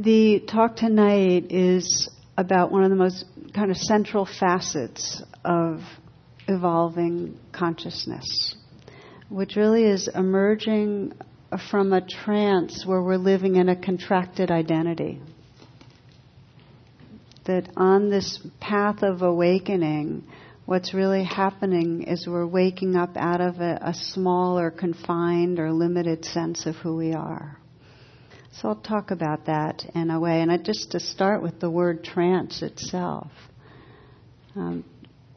The talk tonight is about one of the most kind of central facets of evolving consciousness, which really is emerging from a trance where we're living in a contracted identity. That on this path of awakening, what's really happening is we're waking up out of a, a small or confined or limited sense of who we are. So I'll talk about that in a way. And I, just to start with the word trance itself. Um,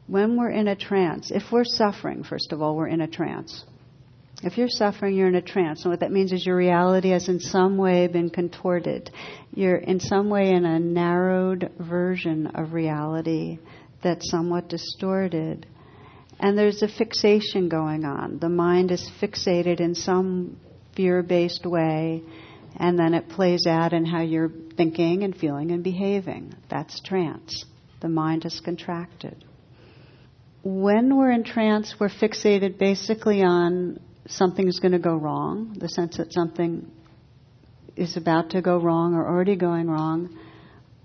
when we're in a trance, if we're suffering, first of all, we're in a trance. If you're suffering, you're in a trance. And what that means is your reality has in some way been contorted. You're in some way in a narrowed version of reality that's somewhat distorted. And there's a fixation going on. The mind is fixated in some fear based way and then it plays out in how you're thinking and feeling and behaving. That's trance. The mind is contracted. When we're in trance, we're fixated basically on something's going to go wrong, the sense that something is about to go wrong or already going wrong.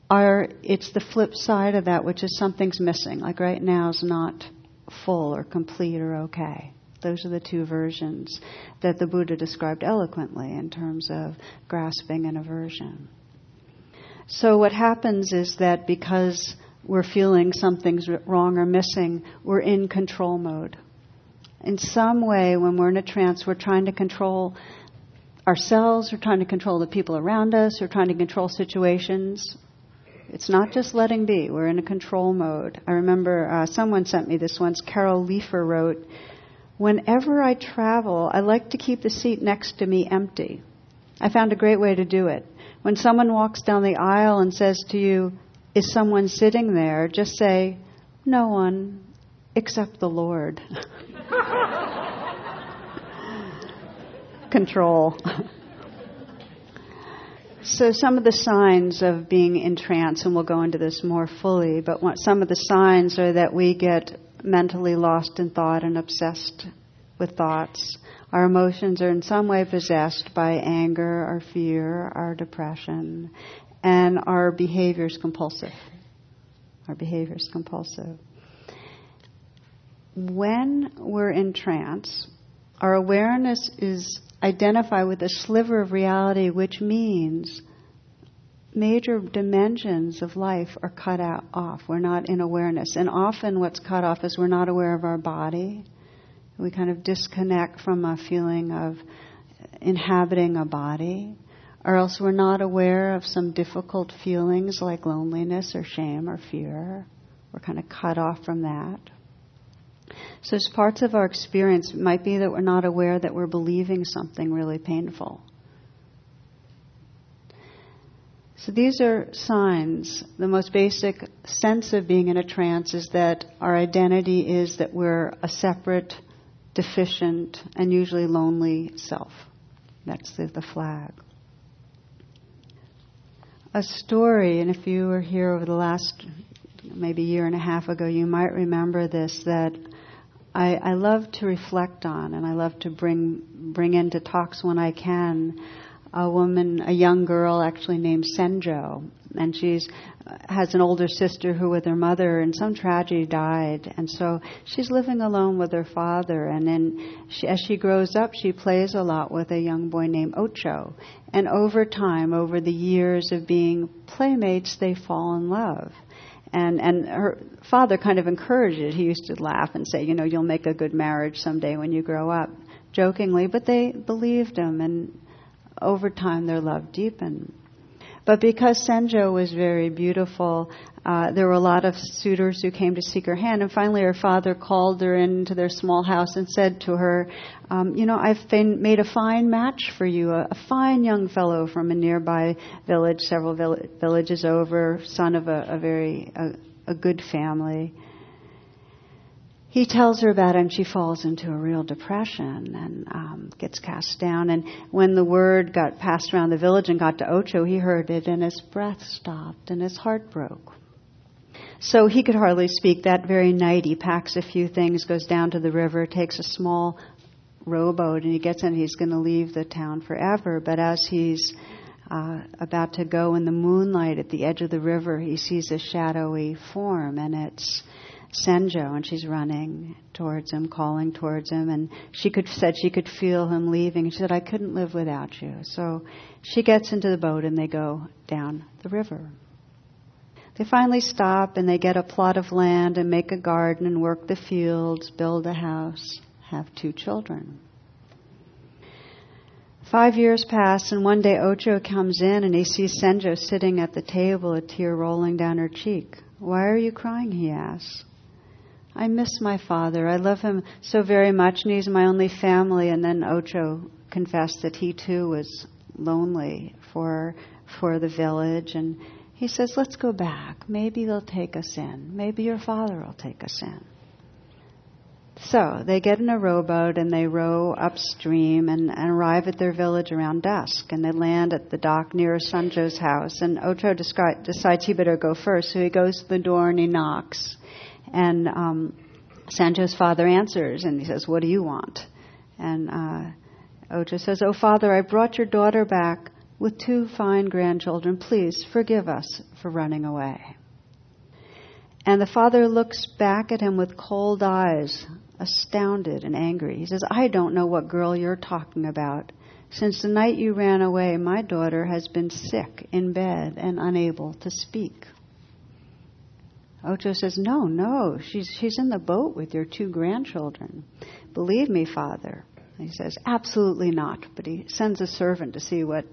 Or it's the flip side of that, which is something's missing, like right now is not full or complete or okay. Those are the two versions that the Buddha described eloquently in terms of grasping and aversion. So, what happens is that because we're feeling something's wrong or missing, we're in control mode. In some way, when we're in a trance, we're trying to control ourselves, we're trying to control the people around us, we're trying to control situations. It's not just letting be, we're in a control mode. I remember uh, someone sent me this once. Carol Leifer wrote, Whenever I travel, I like to keep the seat next to me empty. I found a great way to do it. When someone walks down the aisle and says to you, Is someone sitting there? just say, No one except the Lord. Control. so, some of the signs of being in trance, and we'll go into this more fully, but some of the signs are that we get mentally lost in thought and obsessed with thoughts. Our emotions are in some way possessed by anger, our fear, our depression, and our behavior is compulsive. Our behavior is compulsive. When we're in trance, our awareness is identified with a sliver of reality, which means major dimensions of life are cut out, off. We're not in awareness. And often what's cut off is we're not aware of our body. We kind of disconnect from a feeling of inhabiting a body. Or else we're not aware of some difficult feelings like loneliness or shame or fear. We're kind of cut off from that. So, as parts of our experience, it might be that we're not aware that we're believing something really painful So these are signs. The most basic sense of being in a trance is that our identity is that we're a separate, deficient, and usually lonely self. That's the, the flag. A story, and if you were here over the last maybe year and a half ago, you might remember this that I, I love to reflect on and I love to bring bring into talks when I can a woman, a young girl actually named Senjo, and she's uh, has an older sister who, with her mother, in some tragedy died, and so she's living alone with her father. And then, she, as she grows up, she plays a lot with a young boy named Ocho. And over time, over the years of being playmates, they fall in love. And and her father kind of encouraged it. He used to laugh and say, you know, you'll make a good marriage someday when you grow up, jokingly. But they believed him and over time their love deepened. But because Senjo was very beautiful, uh, there were a lot of suitors who came to seek her hand. And finally, her father called her into their small house and said to her, um, You know, I've been, made a fine match for you, a, a, fine young fellow from a nearby village, several vill- villages over, son of a, a very a, a good family he tells her about it and she falls into a real depression and um, gets cast down. And when the word got passed around the village and got to Ocho, he heard it and his breath stopped and his heart broke. So he could hardly speak. That very night, he packs a few things, goes down to the river, takes a small rowboat, and he gets in. He's going to leave the town forever. But as he's uh, about to go in the moonlight at the edge of the river, he sees a shadowy form, and it's Senjo, and she's running towards him, calling towards him, and she could said she could feel him leaving. She said, "I couldn't live without you." So she gets into the boat, and they go down the river. They finally stop, and they get a plot of land and make a garden and work the fields, build a house, have two children. Five years pass, and one day Ocho comes in and he sees Senjo sitting at the table, a tear rolling down her cheek. Why are you crying? he asks. I miss my father. I love him so very much, and he's my only family. And then Ocho confessed that he too was lonely for for the village, and he says, "Let's go back. Maybe they'll take us in. Maybe your father will take us in." So they get in a rowboat and they row upstream and, and, arrive at their village around dusk. And they land at the dock near Senjo's house. And Ocho decides he better go first, so he goes to the door and he knocks. And um, father answers and he says, What do you want? And uh, Ocho says, Oh, father, I brought your daughter back with two fine grandchildren. Please forgive us for running away. And the father looks back at him with cold eyes, astounded and angry. He says, I don't know what girl you're talking about. Since the night you ran away, my daughter has been sick in bed and unable to speak. Ocho says, No, no, she's, she's in the boat with your two grandchildren. Believe me, father. He says, Absolutely not. But he sends a servant to see what,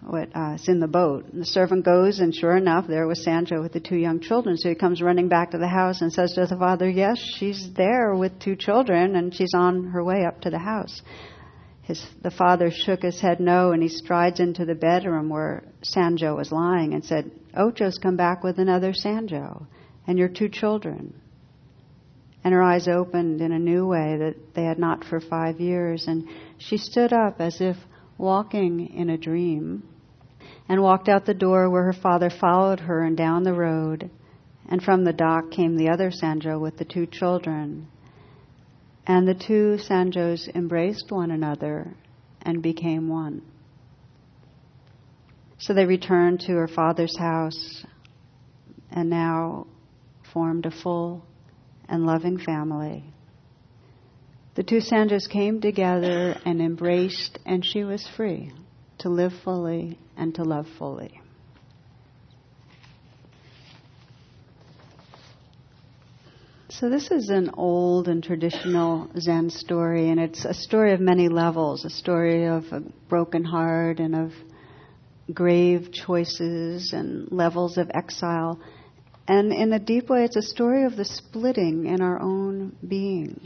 what uh, is in the boat. And the servant goes, and sure enough, there was Senjo with the two young children. So he comes running back to the house and says to the father, Yes, she's there with two children, and she's on her way up to the house. His, the father shook his head no, and he strides into the bedroom where Senjo was lying and said, Ocho's come back with another Senjo and your two children. And her eyes opened in a new way that they had not for five years. And she stood up as if walking in a dream and walked out the door where her father followed her and down the road. And from the dock came the other Senjo with the two children. And the two Senjos embraced one another and became one. So they returned to her father's house, and now formed a full and loving family. The two Senjos came together and embraced, and she was free to live fully and to love fully. So, this is an old and traditional Zen story, and it's a story of many levels a story of a broken heart and of grave choices and levels of exile. And in a deep way, it's a story of the splitting in our own being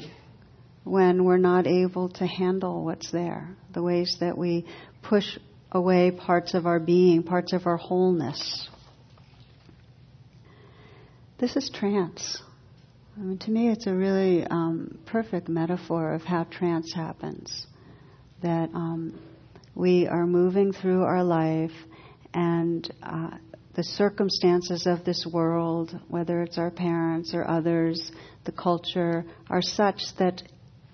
when we're not able to handle what's there, the ways that we push away parts of our being, parts of our wholeness. This is trance. I mean, to me, it's a really um, perfect metaphor of how trance happens. That um, we are moving through our life, and uh, the circumstances of this world, whether it's our parents or others, the culture, are such that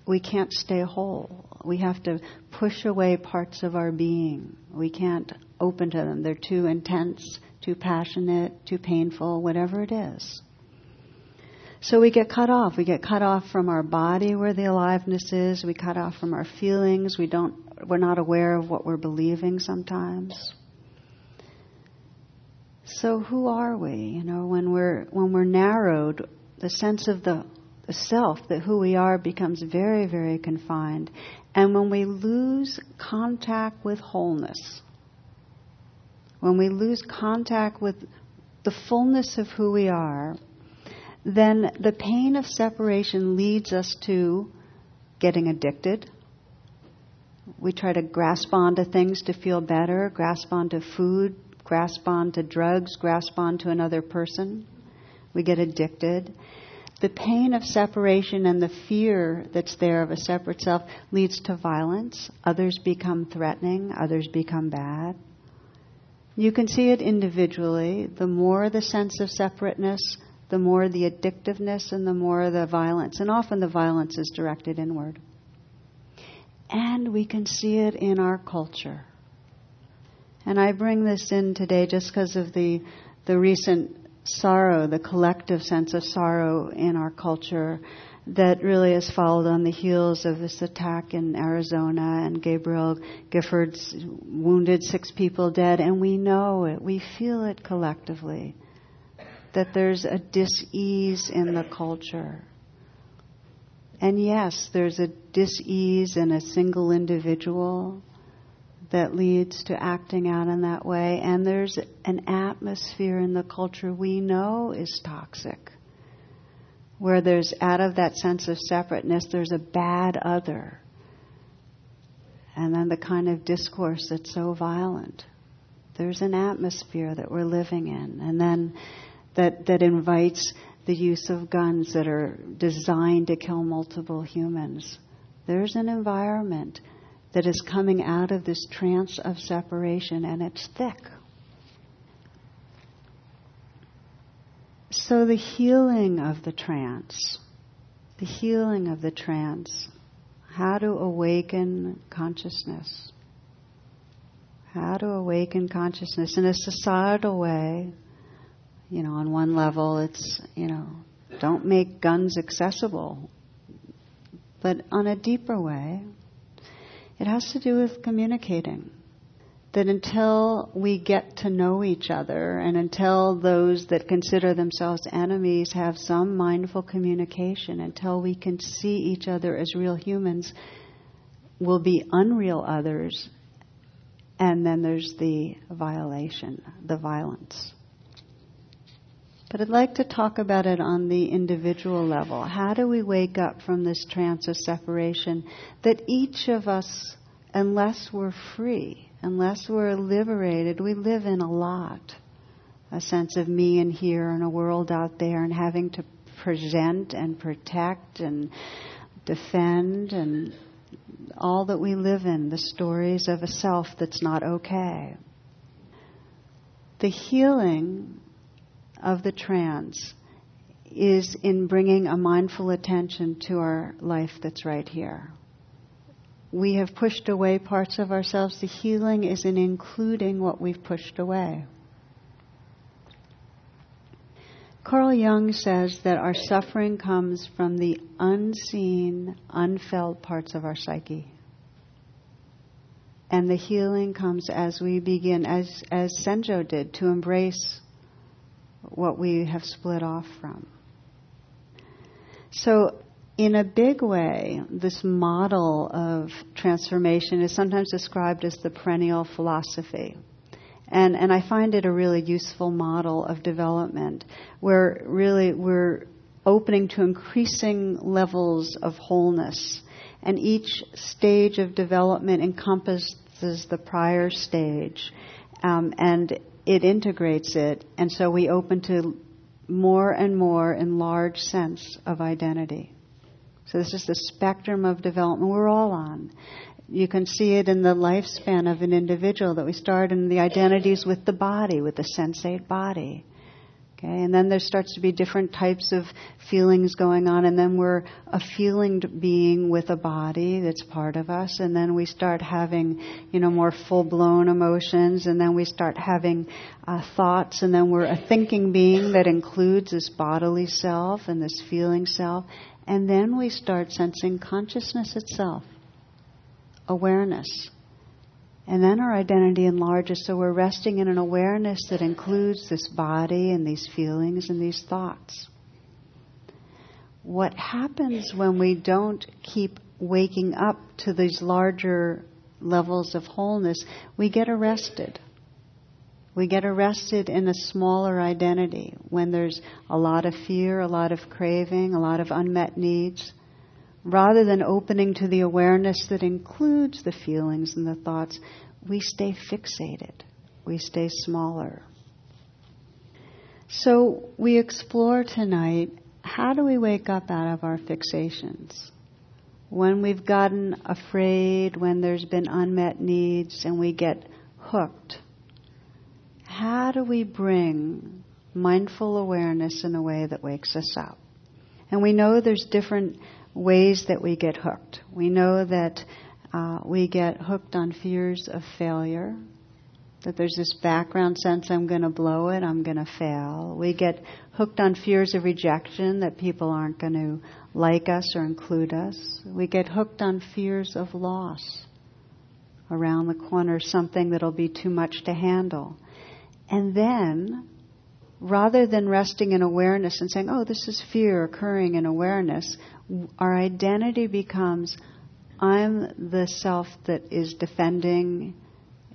we can't stay whole. We have to push away parts of our being. We can't open to them. They're too intense, too passionate, too painful, whatever it is. So we get cut off. We get cut off from our body where the aliveness is. We cut off from our feelings. We don't, we're not aware of what we're believing sometimes. So who are we? You know, when we're when we're narrowed, the sense of the, the self, that who we are, becomes very, very confined. And when we lose contact with wholeness, when we lose contact with the fullness of who we are, then the pain of separation leads us to getting addicted. We try to grasp onto things to feel better, grasp onto food grasp on to drugs, grasp on to another person. We get addicted. The pain of separation and the fear that's there of a separate self leads to violence. Others become threatening, others become bad. You can see it individually. The more the sense of separateness, the more the addictiveness and the more the violence. And often the violence is directed inward. And we can see it in our culture And I bring this in today just because of the, the recent sorrow, the collective sense of sorrow in our culture that really has followed on the heels of this attack in Arizona and Gabrielle Giffords wounded six people dead. And we know it, we feel it collectively, that there's a dis-ease in the culture. And yes, there's a dis-ease in a single individual that leads to acting out in that way. And there's an atmosphere in the culture we know is toxic, where there's out of that sense of separateness, there's a bad other. And then the kind of discourse that's so violent. There's an atmosphere that we're living in. And then that, that invites the use of guns that are designed to kill multiple humans. There's an environment that is coming out of this trance of separation, and it's thick. So, the healing of the trance, the healing of the trance, how to awaken consciousness. How to awaken consciousness in a societal way. You know, on one level, it's, you know, don't make guns accessible. But on a deeper way, it has to do with communicating. That until we get to know each other and until those that consider themselves enemies have some mindful communication, until we can see each other as real humans, will be unreal others. And then there's the violation, the violence. But I'd like to talk about it on the individual level. How do we wake up from this trance of separation that each of us, unless we're free, unless we're liberated, we live in a lot. A sense of me and here and a world out there and having to present and protect and defend and all that we live in, the stories of a self that's not okay. The healing of the trance is in bringing a mindful attention to our life that's right here. We have pushed away parts of ourselves. The healing is in including what we've pushed away. Carl Jung says that our suffering comes from the unseen, unfelt parts of our psyche. And the healing comes as we begin, as, as Senjo did, to embrace what we have split off from. So, in a big way, this model of transformation is sometimes described as the perennial philosophy. And, and I find it a really useful model of development where really we're opening to increasing levels of wholeness. And each stage of development encompasses the prior stage. Um, and it integrates it, and so we open to more and more enlarged sense of identity. So this is the spectrum of development we're all on. You can see it in the lifespan of an individual that we start in the identities with the body, with the sensate body. Okay, and then there starts to be different types of feelings going on, and then we're a feeling being with a body that's part of us, and then we start having, you know, more full-blown emotions, and then we start having uh, thoughts, and then we're a thinking being that includes this bodily self and this feeling self, and then we start sensing consciousness itself, awareness. And then our identity enlarges, so we're resting in an awareness that includes this body and these feelings and these thoughts. What happens when we don't keep waking up to these larger levels of wholeness, we get arrested. We get arrested in a smaller identity when there's a lot of fear, a lot of craving, a lot of unmet needs rather than opening to the awareness that includes the feelings and the thoughts, we stay fixated. We stay smaller. So we explore tonight how do we wake up out of our fixations? When we've gotten afraid, when there's been unmet needs, and we get hooked, how do we bring mindful awareness in a way that wakes us up? And we know there's different ways that we get hooked. We know that uh, we get hooked on fears of failure. that there's this background sense I'm going to blow it, I'm going to fail. We get hooked on fears of rejection that people aren't going to like us or include us. We get hooked on fears of loss. Around the corner, something that'll be too much to handle. And then, rather than resting in awareness and saying, oh, this is fear occurring in awareness, our identity becomes, I'm the self that is defending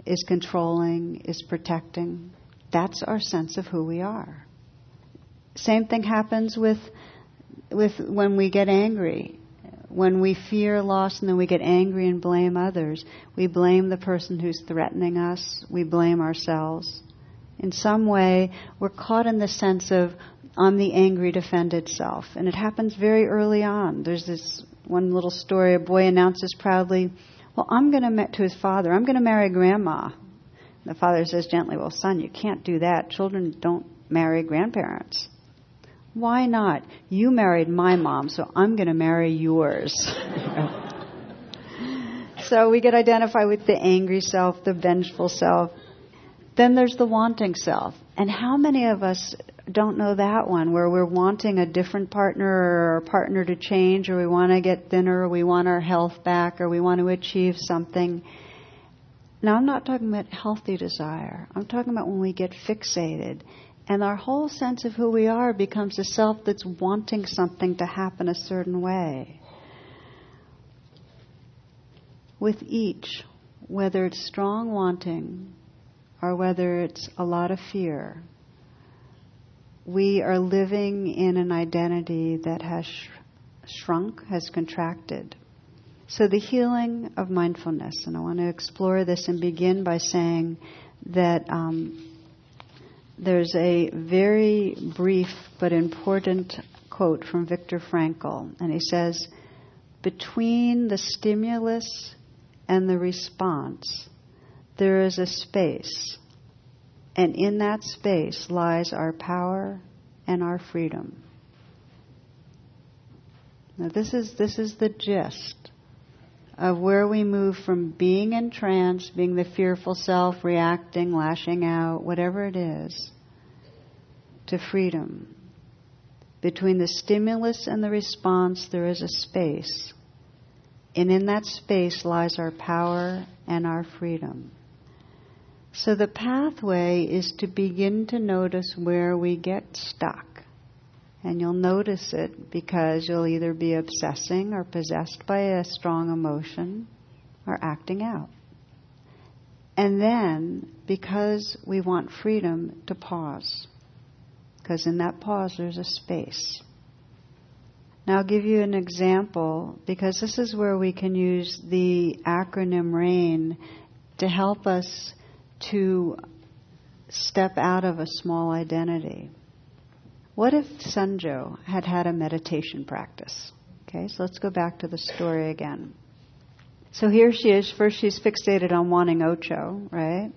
is controlling, is protecting. That's our sense of who we are. Same thing happens with, with when we get angry. When we fear loss and then we get angry and blame others, we blame the person who's threatening us, we blame ourselves. In some way, we're caught in the sense of, I'm the angry, defended self. And it happens very early on. There's this one little story a boy announces proudly, well, I'm going to, to his father, I'm going to marry grandma. The father says gently, Well, son, you can't do that. Children don't marry grandparents. Why not? You married my mom, so I'm going to marry yours. so we get identified with the angry self, the vengeful self. Then there's the wanting self. And how many of us don't know that one where we're wanting a different partner or a partner to change or we want to get thinner or we want our health back or we want to achieve something. Now, I'm not talking about healthy desire. I'm talking about when we get fixated and our whole sense of who we are becomes a self that's wanting something to happen a certain way. With each, whether it's strong wanting or whether it's a lot of fear, we are living in an identity that has sh- shrunk, has contracted. So, the healing of mindfulness, and I want to explore this and begin by saying that um, there's a very brief but important quote from Viktor Frankl, and he says, Between the stimulus and the response, there is a space and in that space lies our power and our freedom. Now this is this is the gist of where we move from being in trance, being the fearful self, reacting, lashing out, whatever it is, to freedom. Between the stimulus and the response, there is a space. And in that space lies our power and our freedom. So the pathway is to begin to notice where we get stuck. And you'll notice it because you'll either be obsessing or possessed by a strong emotion or acting out. And then, because we want freedom, to pause. Because in that pause, there's a space. Now, I'll give you an example because this is where we can use the acronym RAIN to help us to step out of a small identity. What if Sanjo had had a meditation practice? Okay, so let's go back to the story again. So here she is. First, she's fixated on wanting Ocho, right?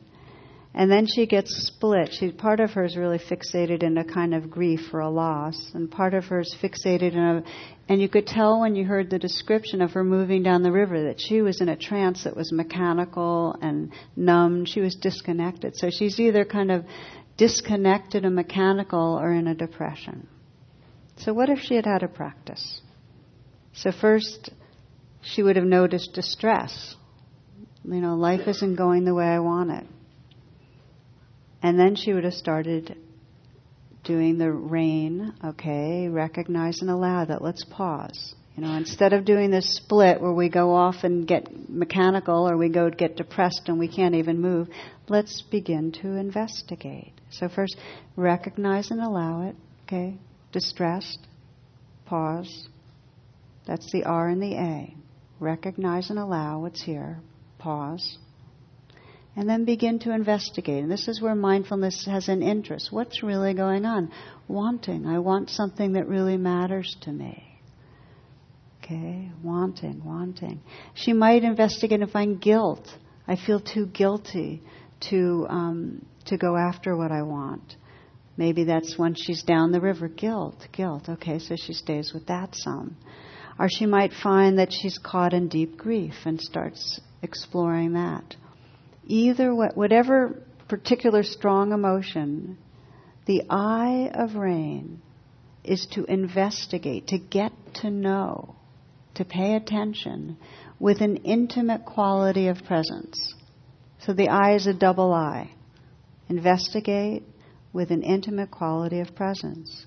And then she gets split. She, part of her is really fixated in a kind of grief for a loss, and part of her is fixated in a. And you could tell when you heard the description of her moving down the river that she was in a trance that was mechanical and numb. She was disconnected. So she's either kind of disconnected and mechanical or in a depression. So what if she had had a practice? So first, she would have noticed distress. You know, life isn't going the way I want it. And then she would have started doing the RAIN, okay, recognize and allow that. Let's pause. You know, instead of doing this split where we go off and get mechanical or we go get depressed and we can't even move, let's begin to investigate. So first, recognize and allow it, okay? Distressed, pause. That's the R and the A. Recognize and allow what's here, pause and then begin to investigate. And this is where mindfulness has an interest. What's really going on? Wanting. I want something that really matters to me. Okay, wanting, wanting. She might investigate and find guilt. I feel too guilty to um, to go after what I want. Maybe that's when she's down the river. Guilt, guilt. Okay, so she stays with that some. Or she might find that she's caught in deep grief and starts exploring that either whatever particular strong emotion, the I of RAIN is to investigate, to get to know, to pay attention with an intimate quality of presence. So the I is a double I. Investigate with an intimate quality of presence.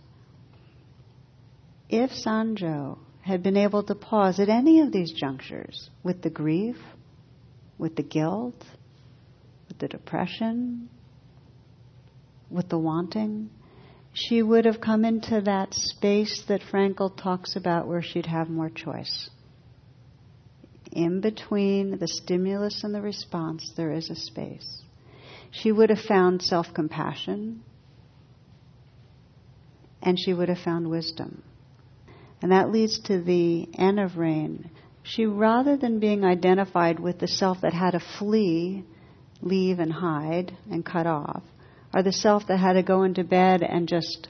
If Sanjo had been able to pause at any of these junctures with the grief, with the guilt, the depression, with the wanting, she would have come into that space that Frankl talks about where she'd have more choice. In between the stimulus and the response, there is a space. She would have found self compassion and she would have found wisdom. And that leads to the end of RAIN. She, rather than being identified with the self that had to flee, leave, and hide and cut off, or the self that had to go into bed and just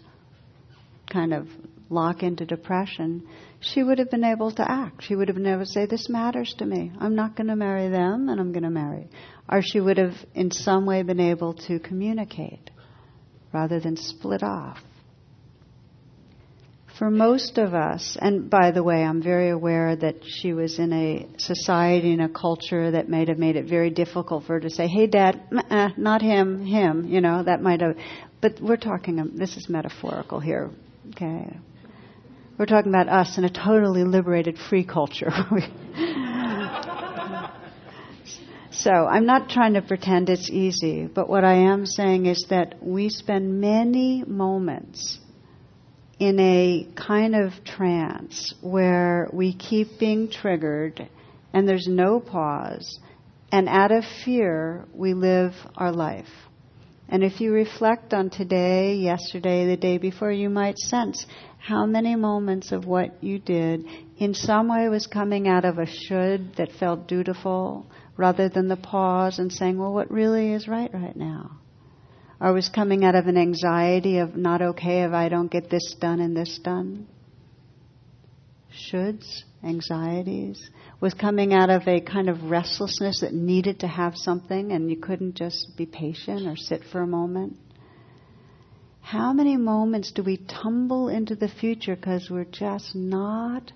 kind of lock into depression, she would have been able to act. She would have been able to say, This matters to me. I'm not going to marry them, and I'm going to marry. Or she would have, in some way, been able to communicate rather than split off. For most of us, and by the way, I'm very aware that she was in a society and a culture that might have made it very difficult for her to say, "Hey, Dad, uh-uh, not him, him." You know, that might have. But we're talking. Um, this is metaphorical here. Okay, we're talking about us in a totally liberated, free culture. so I'm not trying to pretend it's easy, but what I am saying is that we spend many moments in a kind of trance where we keep being triggered and there's no pause, and out of fear, we live our life. And if you reflect on today, yesterday, the day before, you might sense how many moments of what you did in some way was coming out of a should that felt dutiful rather than the pause and saying, well, what really is right right now? Or was coming out of an anxiety of not okay if I don't get this done and this done. Shoulds, anxieties, was coming out of a kind of restlessness that needed to have something and you couldn't just be patient or sit for a moment. How many moments do we tumble into the future because we're just not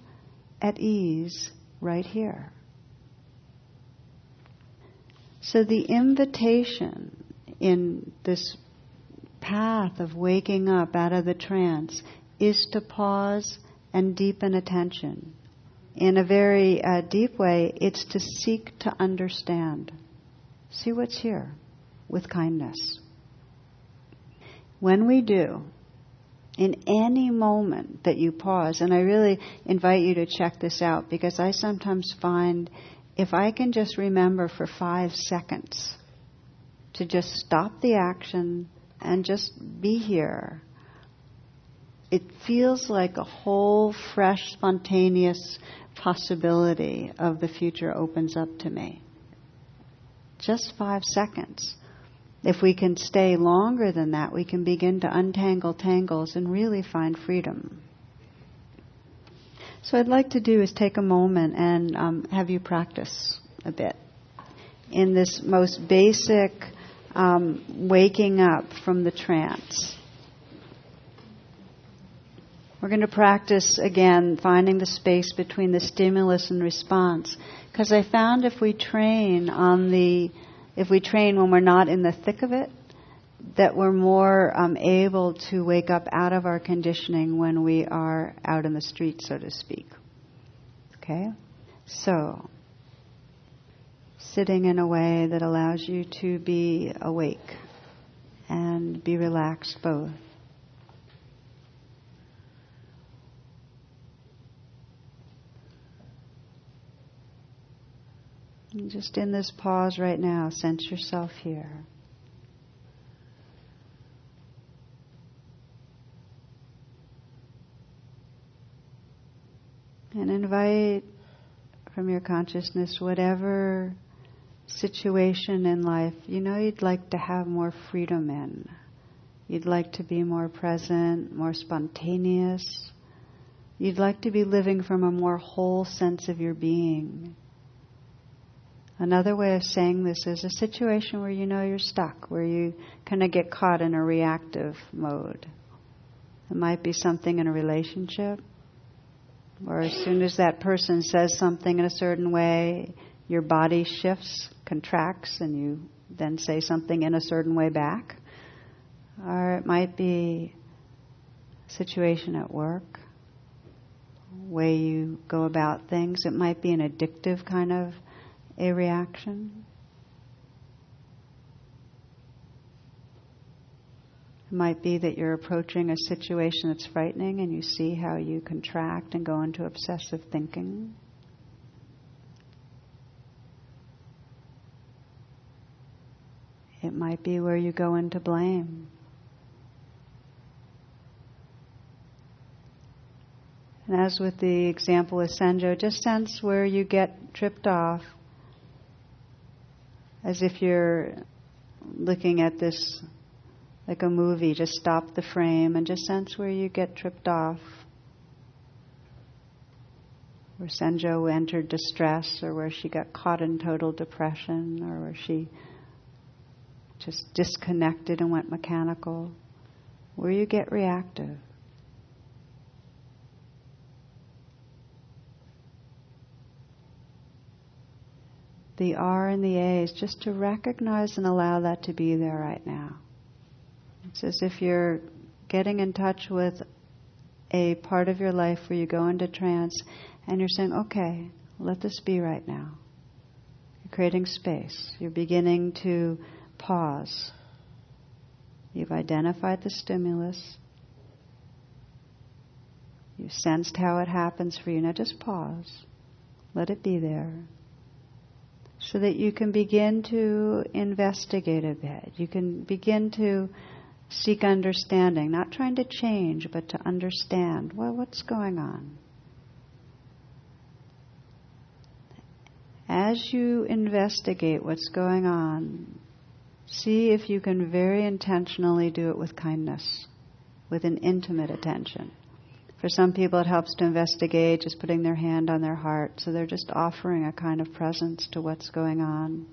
at ease right here? So the invitation in this path of waking up out of the trance is to pause and deepen attention. In a very uh, deep way, it's to seek to understand. See what's here with kindness. When we do, in any moment that you pause, and I really invite you to check this out because I sometimes find if I can just remember for five seconds to just stop the action and just be here. It feels like a whole, fresh, spontaneous possibility of the future opens up to me. Just five seconds. If we can stay longer than that, we can begin to untangle tangles and really find freedom. So, I'd like to do is take a moment and um, have you practice a bit in this most basic um, waking up from the trance. We're going to practice again finding the space between the stimulus and response. Because I found if we train on the, if we train when we're not in the thick of it, that we're more um, able to wake up out of our conditioning when we are out in the street, so to speak. Okay? So, sitting in a way that allows you to be awake and be relaxed both. Just in this pause right now, sense yourself here. And invite from your consciousness whatever situation in life you know you'd like to have more freedom in. You'd like to be more present, more spontaneous. You'd like to be living from a more whole sense of your being. Another way of saying this is a situation where you know you're stuck, where you kind of get caught in a reactive mode. It might be something in a relationship, or as soon as that person says something in a certain way, your body shifts, contracts, and you then say something in a certain way back. Or it might be a situation at work, way you go about things. It might be an addictive kind of a reaction. It might be that you're approaching a situation that's frightening and you see how you contract and go into obsessive thinking. It might be where you go into blame. And as with the example with Senjo, just sense where you get tripped off as if you're looking at this like a movie. Just stop the frame and just sense where you get tripped off. Where Senjo entered distress, or where she got caught in total depression, or where she just disconnected and went mechanical. Where you get reactive. the R and the A is just to recognize and allow that to be there right now. It's as if you're getting in touch with a part of your life where you go into trance and you're saying, okay, let this be right now. You're creating space. You're beginning to pause. You've identified the stimulus. You've sensed how it happens for you. Now just pause. Let it be there so that you can begin to investigate a bit. You can begin to seek understanding, not trying to change, but to understand well, what's going on? As you investigate what's going on, see if you can very intentionally do it with kindness, with an intimate attention. For some people, it helps to investigate, just putting their hand on their heart. So they're just offering a kind of presence to what's going on.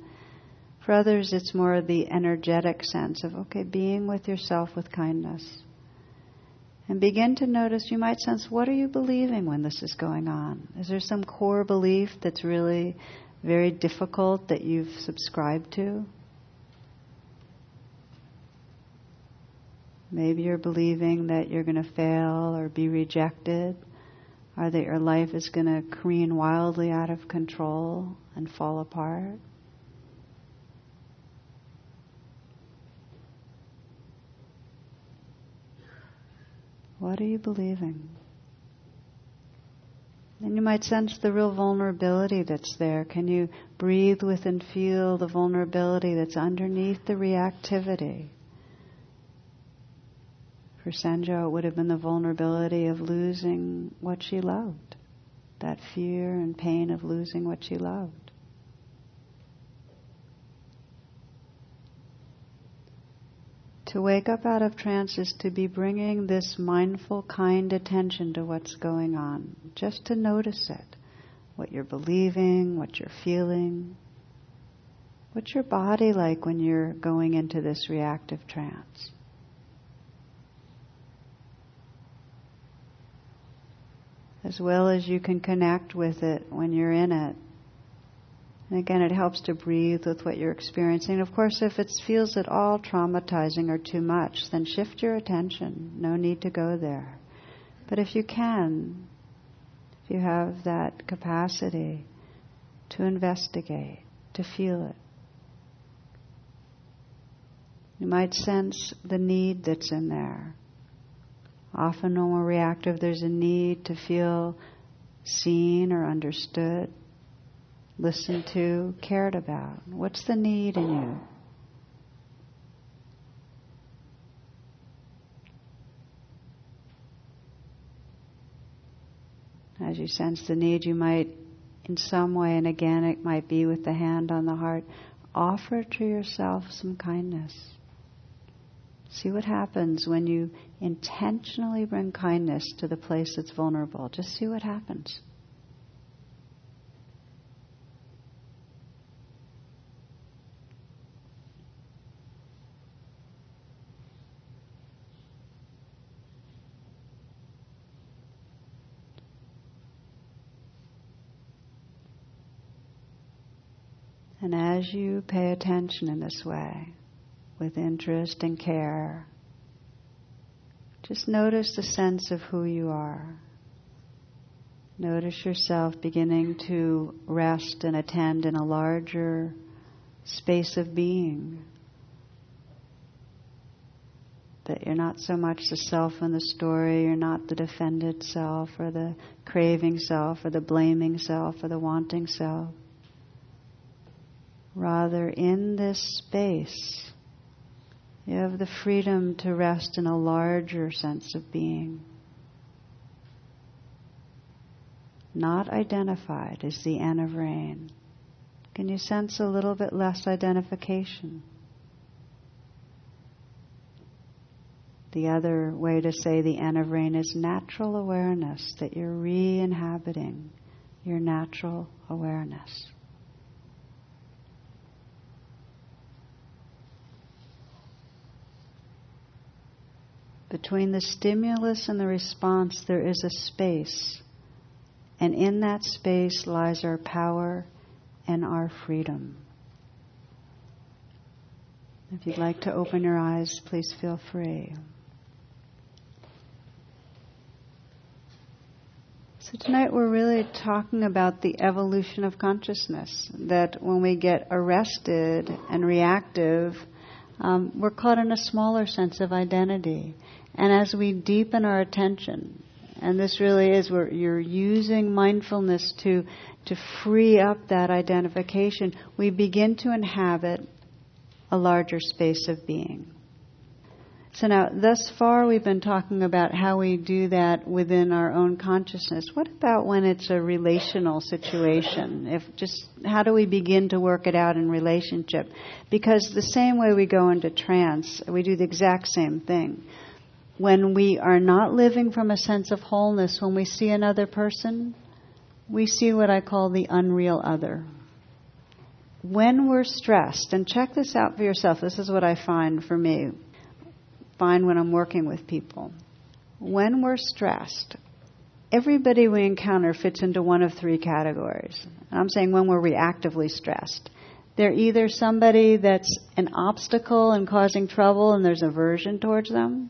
For others, it's more the energetic sense of, okay, being with yourself with kindness. And begin to notice, you might sense, what are you believing when this is going on? Is there some core belief that's really very difficult that you've subscribed to? Maybe you're believing that you're going to fail or be rejected, or that your life is going to careen wildly out of control and fall apart. What are you believing? And you might sense the real vulnerability that's there. Can you breathe with and feel the vulnerability that's underneath the reactivity? For Senjo, it would have been the vulnerability of losing what she loved, that fear and pain of losing what she loved. To wake up out of trance is to be bringing this mindful, kind attention to what's going on, just to notice it. What you're believing, what you're feeling. What's your body like when you're going into this reactive trance? As well as you can connect with it when you're in it. And again, it helps to breathe with what you're experiencing. Of course, if it feels at all traumatizing or too much, then shift your attention. No need to go there. But if you can, if you have that capacity to investigate, to feel it, you might sense the need that's in there. Often when we're reactive, there's a need to feel seen or understood, listened to, cared about. What's the need in you? As you sense the need, you might, in some way, and again, it might be with the hand on the heart, offer to yourself some kindness. See what happens when you intentionally bring kindness to the place that's vulnerable. Just see what happens. And as you pay attention in this way, with interest and care, just notice the sense of who you are. Notice yourself beginning to rest and attend in a larger space of being. That you're not so much the self in the story, you're not the defended self or the craving self or the blaming self or the wanting self. Rather, in this space, you have the freedom to rest in a larger sense of being. Not identified as the N of RAIN. Can you sense a little bit less identification? The other way to say the N of RAIN is natural awareness, that you're re inhabiting your natural awareness. Between the stimulus and the response, there is a space. And in that space lies our power and our freedom. If you'd like to open your eyes, please feel free. So, tonight we're really talking about the evolution of consciousness. That when we get arrested and reactive, um, we're caught in a smaller sense of identity. And as we deepen our attention, and this really is where you're using mindfulness to, to free up that identification, we begin to inhabit a larger space of being. So now, thus far, we've been talking about how we do that within our own consciousness. What about when it's a relational situation? If just how do we begin to work it out in relationship? Because the same way we go into trance, we do the exact same thing when we are not living from a sense of wholeness, when we see another person, we see what I call the unreal other. When we're stressed, and check this out for yourself, this is what I find for me, find when I'm working with people. When we're stressed, everybody we encounter fits into one of three categories. I'm saying when we're reactively stressed. They're either somebody that's an obstacle and causing trouble and there's aversion towards them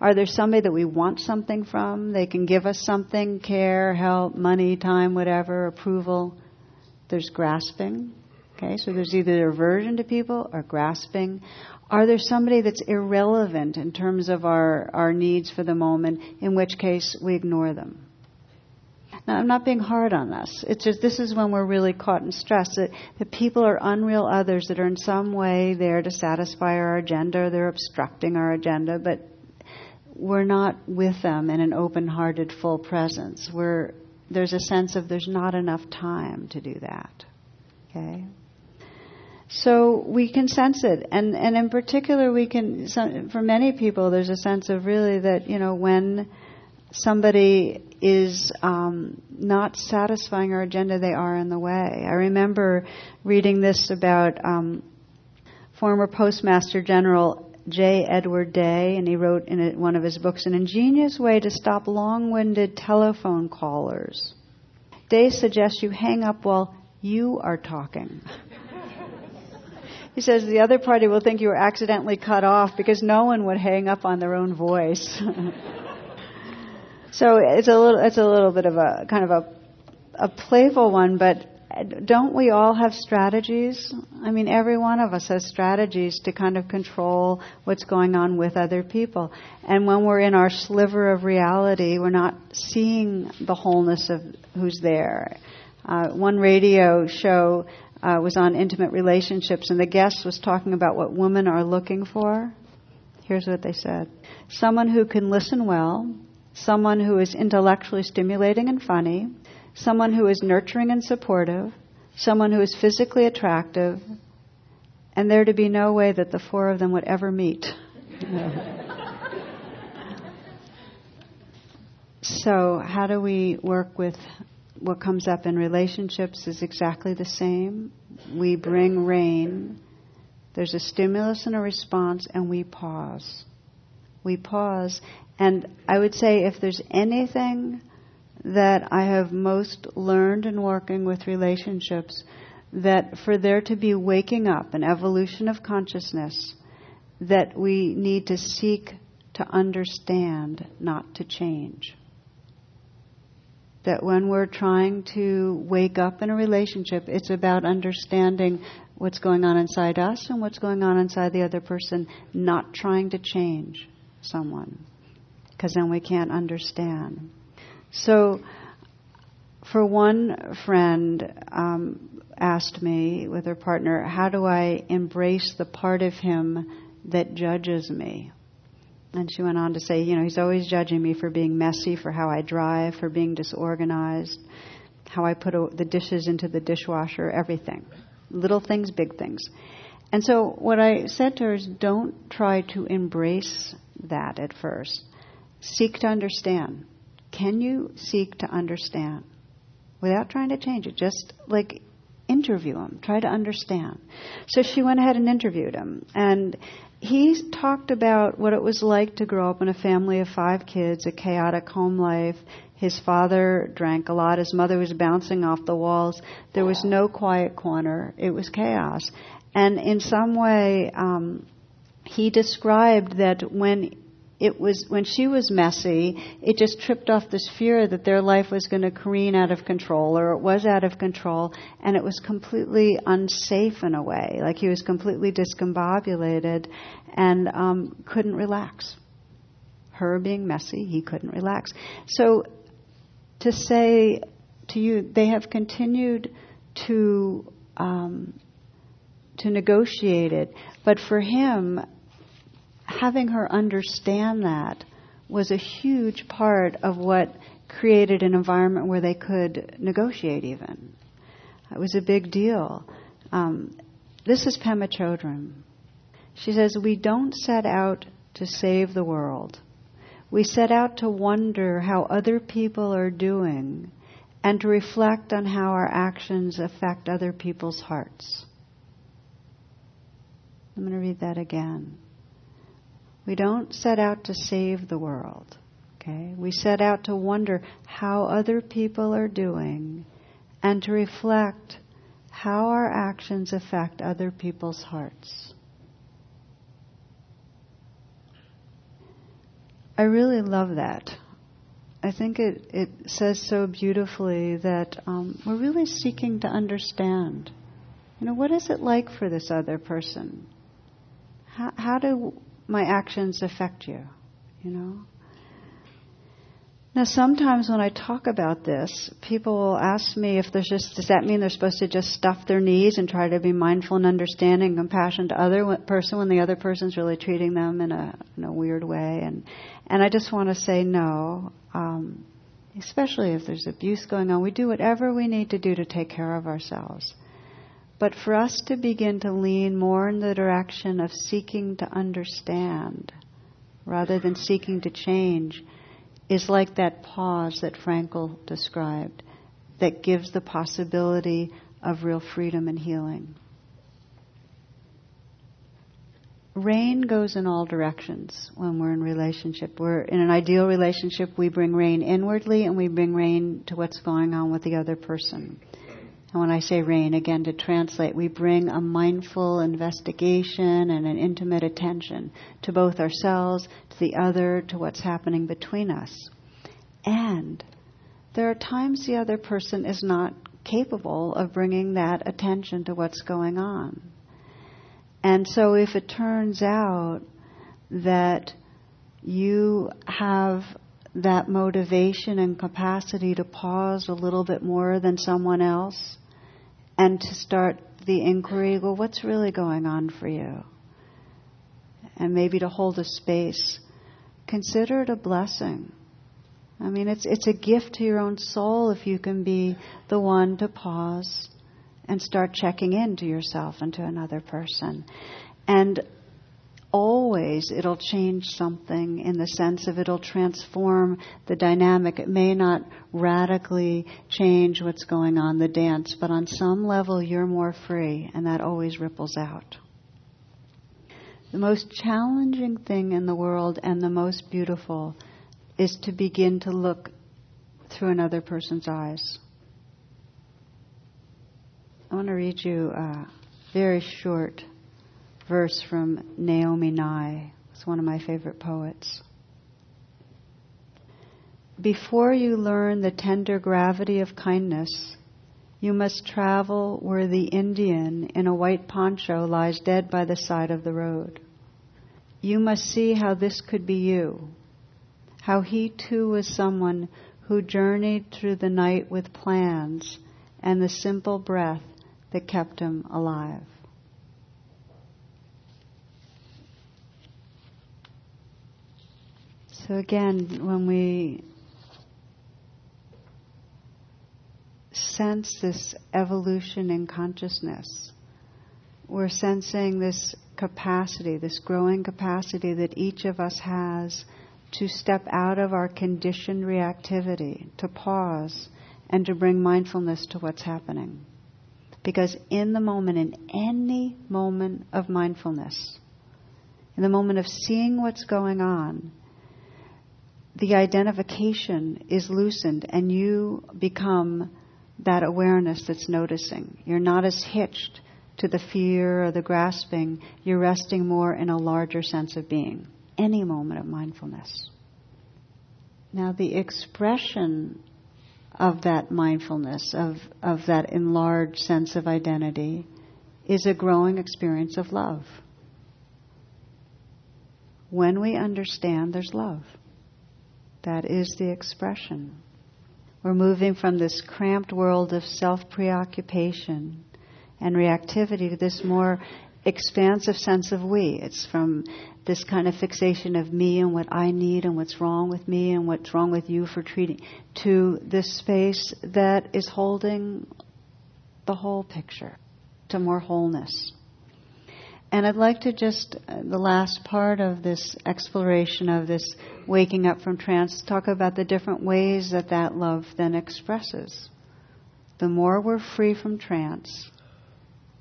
are there somebody that we want something from? They can give us something, care, help, money, time, whatever, approval. There's grasping. Okay, so there's either aversion to people or grasping. Are there somebody that's irrelevant in terms of our, our needs for the moment, in which case we ignore them? Now, I'm not being hard on this. It's just this is when we're really caught in stress. That, that people are unreal others that are in some way there to satisfy our agenda, they're obstructing our agenda, but we're not with them in an open hearted, full presence. We're, there's a sense of there's not enough time to do that. Okay? So we can sense it. And, and in particular, we can, for many people, there's a sense of really that, you know, when somebody is um, not satisfying our agenda, they are in the way. I remember reading this about um, former Postmaster General J. Edward Day, and he wrote in one of his books an ingenious way to stop long winded telephone callers. Day suggests you hang up while you are talking. he says the other party will think you were accidentally cut off because no one would hang up on their own voice. so it's a little it's a little bit of a kind of a a playful one, but don't we all have strategies? I mean, every one of us has strategies to kind of control what's going on with other people. And when we're in our sliver of reality, we're not seeing the wholeness of who's there. Uh, one radio show uh, was on intimate relationships, and the guest was talking about what women are looking for. Here's what they said someone who can listen well, someone who is intellectually stimulating and funny someone who is nurturing and supportive, someone who is physically attractive, and there to be no way that the four of them would ever meet. so, how do we work with what comes up in relationships is exactly the same. We bring RAIN. There's a stimulus and a response, and we pause. We pause. And I would say if there's anything that I have most learned in working with relationships, that for there to be waking up, an evolution of consciousness, that we need to seek to understand, not to change. That when we're trying to wake up in a relationship, it's about understanding what's going on inside us and what's going on inside the other person, not trying to change someone, because then we can't understand. So, for one friend um, asked me with her partner, How do I embrace the part of him that judges me? And she went on to say, You know, he's always judging me for being messy, for how I drive, for being disorganized, how I put the dishes into the dishwasher, everything. Little things, big things. And so what I said to her is don't try to embrace that at first. Seek to understand. Can you seek to understand? Without trying to change it. Just like interview him. Try to understand. So she went ahead and interviewed him. And he talked about what it was like to grow up in a family of five kids, a chaotic home life. His father drank a lot. His mother was bouncing off the walls. There was no quiet corner. It was chaos. And in some way, um, he described that when it was when she was messy, it just tripped off this fear that their life was going to careen out of control, or it was out of control, and it was completely unsafe in a way. Like he was completely discombobulated and um, couldn't relax. Her being messy, he couldn't relax. So to say to you, they have continued to um, to negotiate it, but for him, having her understand that was a huge part of what created an environment where they could negotiate even. It was a big deal. Um, this is Pema Chodron. She says, We don't set out to save the world. We set out to wonder how other people are doing and to reflect on how our actions affect other people's hearts. I'm going to read that again. We don't set out to save the world. Okay? We set out to wonder how other people are doing and to reflect how our actions affect other people's hearts. I really love that. I think it, it says so beautifully that um, we're really seeking to understand. You know, what is it like for this other person? How, how do my actions affect you? You know? Now, sometimes when I talk about this, people will ask me if there's just, does that mean they're supposed to just stuff their knees and try to be mindful and understanding and compassion to other person when the other person's really treating them in a, in a weird way? And, and I just want to say no, um, especially if there's abuse going on. We do whatever we need to do to take care of ourselves. But for us to begin to lean more in the direction of seeking to understand rather than seeking to change is like that pause that Frankl described that gives the possibility of real freedom and healing. RAIN goes in all directions when we're in relationship. We're in an ideal relationship, we bring RAIN inwardly and we bring RAIN to what's going on with the other person. And when I say RAIN, again to translate, we bring a mindful investigation and an intimate attention to both ourselves, to the other, to what's happening between us. And there are times the other person is not capable of bringing that attention to what's going on. And so if it turns out that you have that motivation and capacity to pause a little bit more than someone else, and to start the inquiry well, what's really going on for you? And maybe to hold a space. Consider it a blessing. I mean, it's, it's a gift to your own soul if you can be the one to pause and start checking in to yourself and to another person. And always it'll change something in the sense of it'll transform the dynamic. It may not radically change what's going on, the dance, but on some level you're more free, and that always ripples out. The most challenging thing in the world and the most beautiful is to begin to look through another person's eyes. I want to read you a very short verse from Naomi Nye. It's one of my favorite poets. Before you learn the tender gravity of kindness, you must travel where the Indian in a white poncho lies dead by the side of the road. You must see how this could be you, how he too was someone who journeyed through the night with plans and the simple breath that kept him alive. So again, when we sense this evolution in consciousness, we're sensing this capacity, this growing capacity that each of us has to step out of our conditioned reactivity, to pause, and to bring mindfulness to what's happening. Because in the moment, in any moment of mindfulness, in the moment of seeing what's going on, the identification is loosened and you become that awareness that's noticing. You're not as hitched to the fear or the grasping, you're resting more in a larger sense of being. Any moment of mindfulness. Now, the expression of that mindfulness, of, of that enlarged sense of identity, is a growing experience of love. When we understand there's love, that is the expression. We're moving from this cramped world of self preoccupation and reactivity to this more expansive sense of we. It's from this kind of fixation of me and what I need and what's wrong with me and what's wrong with you for treating, to this space that is holding the whole picture, to more wholeness. And I'd like to just, uh, the last part of this exploration of this waking up from trance, talk about the different ways that that love then expresses. The more we're free from trance,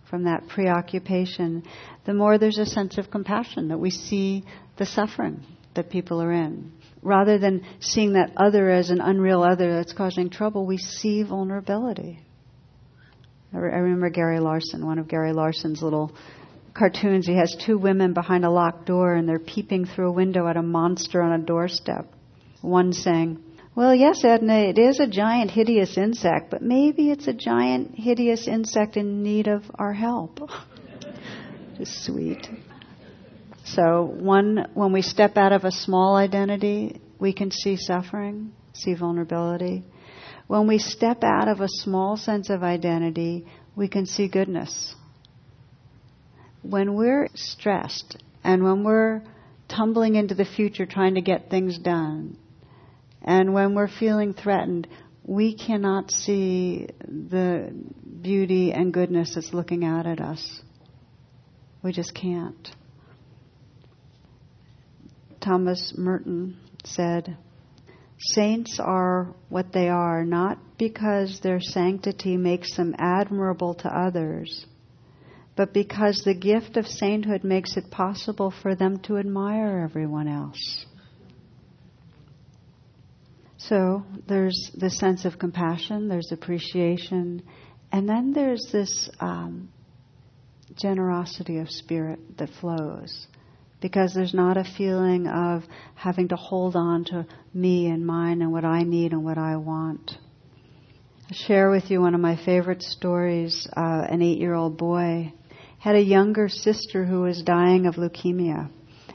from that preoccupation, the more there's a sense of compassion that we see the suffering that people are in. Rather than seeing that other as an unreal other that's causing trouble, we see vulnerability. I, re- I remember Gary Larson, one of Gary Larson's little cartoons. He has two women behind a locked door and they're peeping through a window at a monster on a doorstep. One saying, well, yes, Edna, it is a giant, hideous insect, but maybe it's a giant, hideous insect in need of our help. Just sweet. So, one, when we step out of a small identity, we can see suffering, see vulnerability. When we step out of a small sense of identity, we can see goodness. When we're stressed and when we're tumbling into the future trying to get things done, and when we're feeling threatened, we cannot see the beauty and goodness that's looking out at us. We just can't. Thomas Merton said, Saints are what they are not because their sanctity makes them admirable to others, but because the gift of sainthood makes it possible for them to admire everyone else. So there's this sense of compassion, there's appreciation, and then there's this um, generosity of spirit that flows. Because there's not a feeling of having to hold on to me and mine and what I need and what I want. I'll share with you one of my favorite stories. Uh, an eight year old boy had a younger sister who was dying of leukemia.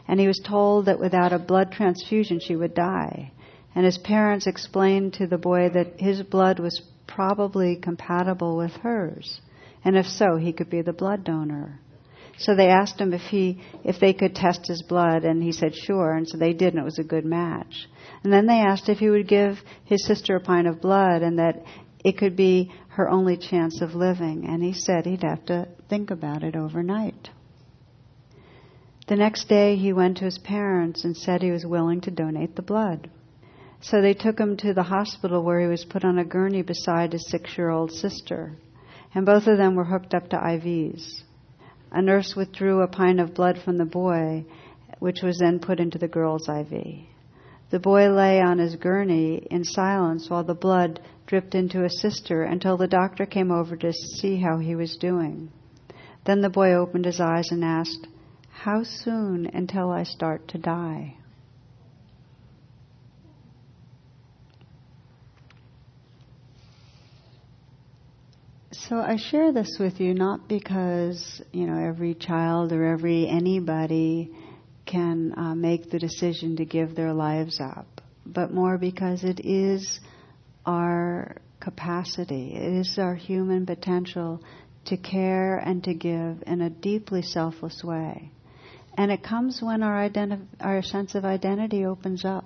And he was told that without a blood transfusion she would die and his parents explained to the boy that his blood was probably compatible with hers, and if so, he could be the blood donor. So they asked him if he if they could test his blood, and he said sure, and so they did, and it was a good match. And then they asked if he would give his sister a pint of blood, and that it could be her only chance of living, and he said he'd have to think about it overnight. The next day, he went to his parents and said he was willing to donate the blood. So they took him to the hospital where he was put on a gurney beside his six year old sister. And both of them were hooked up to IVs. A nurse withdrew a pint of blood from the boy, which was then put into the girl's IV. The boy lay on his gurney in silence while the blood dripped into his sister until the doctor came over to see how he was doing. Then the boy opened his eyes and asked, How soon until I start to die? So I share this with you not because, you know, every child or every anybody can uh, make the decision to give their lives up, but more because it is our capacity, it is our human potential to care and to give in a deeply selfless way. And it comes when our, identi- our sense of identity opens up.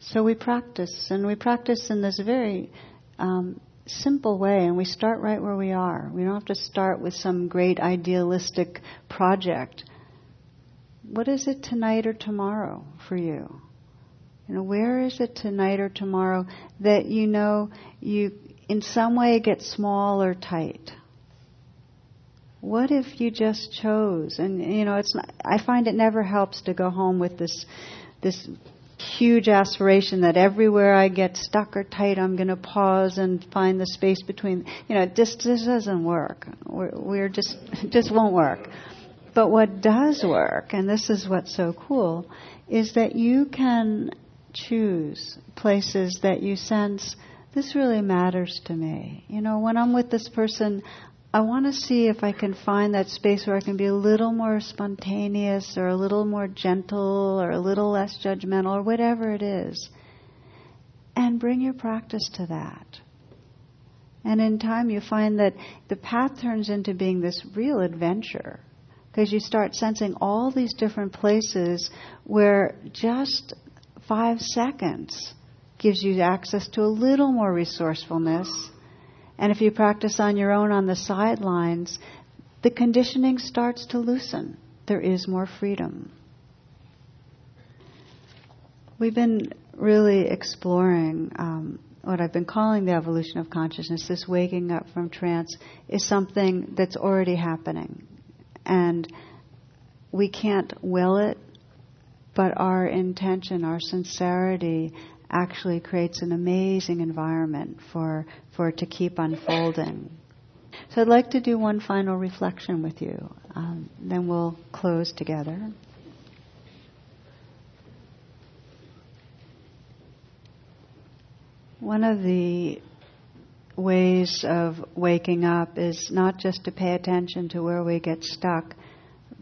So we practice, and we practice in this very um, simple way, and we start right where we are. We don't have to start with some great idealistic project. What is it tonight or tomorrow for you? You know, where is it tonight or tomorrow that you know you in some way get small or tight? What if you just chose? And you know, it's not, I find it never helps to go home with this this huge aspiration that everywhere I get stuck or tight, I'm going to pause and find the space between. You know, this this doesn't work. We're, we're just just won't work. But what does work, and this is what's so cool, is that you can choose places that you sense this really matters to me. You know, when I'm with this person, I want to see if I can find that space where I can be a little more spontaneous or a little more gentle or a little less judgmental or whatever it is. And bring your practice to that. And in time, you find that the path turns into being this real adventure because you start sensing all these different places where just five seconds gives you access to a little more resourcefulness and if you practice on your own on the sidelines, the conditioning starts to loosen. There is more freedom. We've been really exploring um, what I've been calling the evolution of consciousness. This waking up from trance is something that's already happening. And we can't will it, but our intention, our sincerity, actually creates an amazing environment for, for it to keep unfolding. So I'd like to do one final reflection with you. Um, then we'll close together. One of the ways of waking up is not just to pay attention to where we get stuck,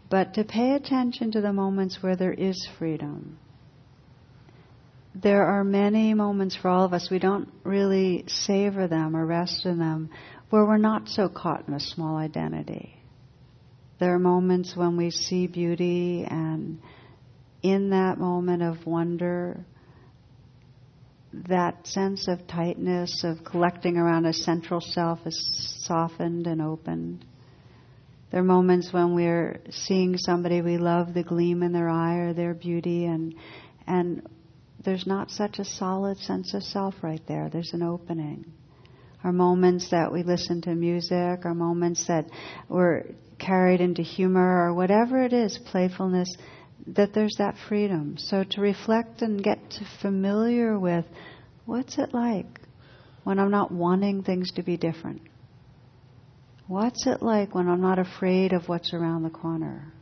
but to pay attention to the moments where there is freedom there are many moments for all of us, we don't really savor them or rest in them, where we're not so caught in a small identity. There are moments when we see beauty, and in that moment of wonder, that sense of tightness, of collecting around a central self, is softened and opened. There are moments when we're seeing somebody we love, the gleam in their eye or their beauty, and and there's not such a solid sense of self right there. There's an opening. Our moments that we listen to music, our moments that we're carried into humor, or whatever it is, playfulness, that there's that freedom. So to reflect and get to familiar with what's it like when I'm not wanting things to be different? What's it like when I'm not afraid of what's around the corner?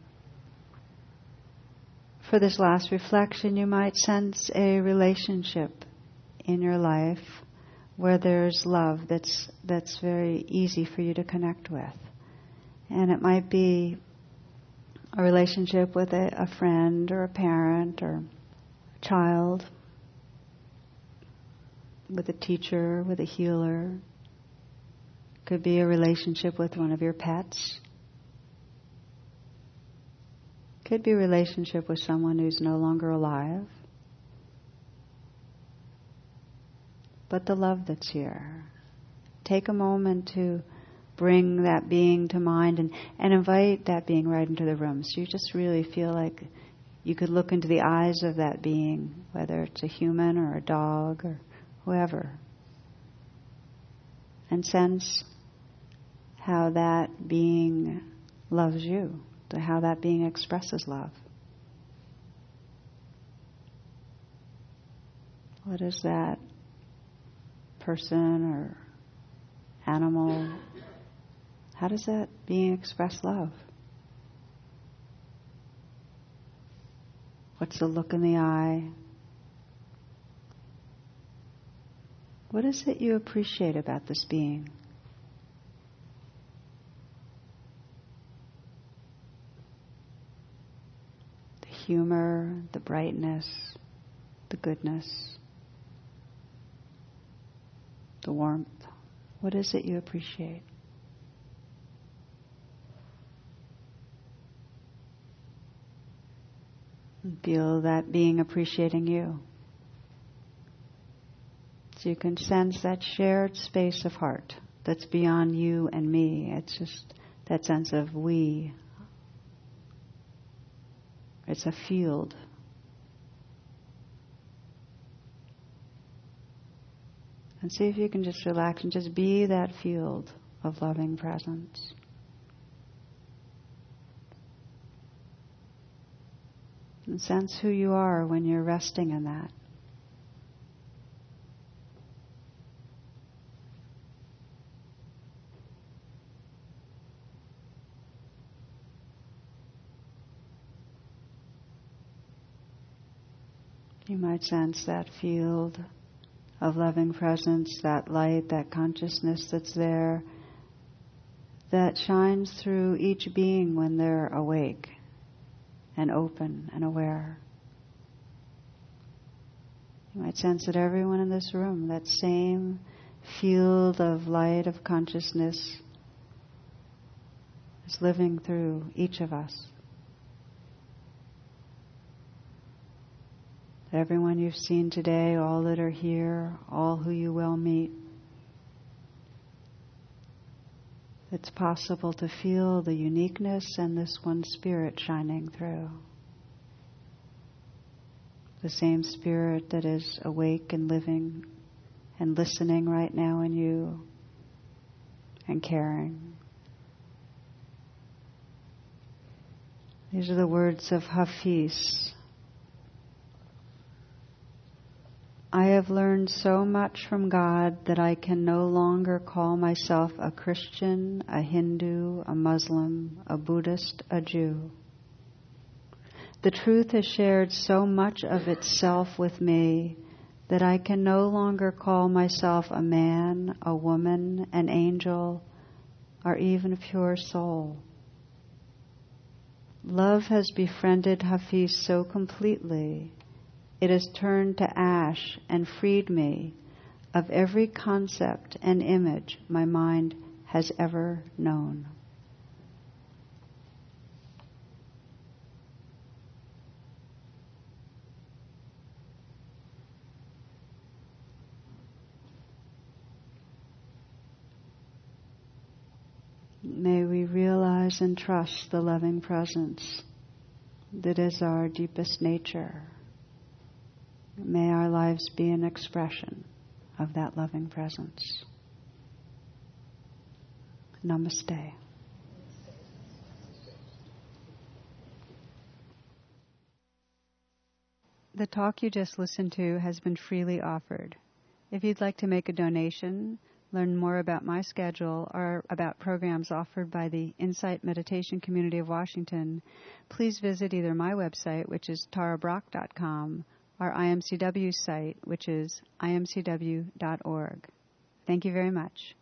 for this last reflection, you might sense a relationship in your life where there's love that's that's very easy for you to connect with. And it might be a relationship with a, a friend or a parent or a child, with a teacher, with a healer. Could be a relationship with one of your pets. Could be a relationship with someone who's no longer alive. But the love that's here. Take a moment to bring that being to mind and, and invite that being right into the room. So you just really feel like you could look into the eyes of that being, whether it's a human or a dog or whoever, and sense how that being loves you how that being expresses love. What is that person or animal? How does that being express love? What's the look in the eye? What is it you appreciate about this being? The humor, the brightness, the goodness, the warmth. What is it you appreciate? Feel that being appreciating you. So you can sense that shared space of heart that's beyond you and me. It's just that sense of we. It's a field. And see if you can just relax and just be that field of loving presence. And sense who you are when you're resting in that. You might sense that field of loving presence, that light, that consciousness that's there, that shines through each being when they're awake and open and aware. You might sense that everyone in this room, that same field of light of consciousness, is living through each of us. everyone you've seen today, all that are here, all who you will meet. It's possible to feel the uniqueness and this one spirit shining through. The same spirit that is awake and living and listening right now in you and caring. These are the words of Hafiz. I have learned so much from God that I can no longer call myself a Christian, a Hindu, a Muslim, a Buddhist, a Jew. The truth has shared so much of itself with me that I can no longer call myself a man, a woman, an angel, or even a pure soul. Love has befriended Hafiz so completely it has turned to ash and freed me of every concept and image my mind has ever known. May we realize and trust the loving presence that is our deepest nature. May our lives be an expression of that loving presence. Namaste. The talk you just listened to has been freely offered. If you'd like to make a donation, learn more about my schedule, or about programs offered by the Insight Meditation Community of Washington, please visit either my website, which is tarabrach.com, our IMCW site, which is imcw.org. Thank you very much.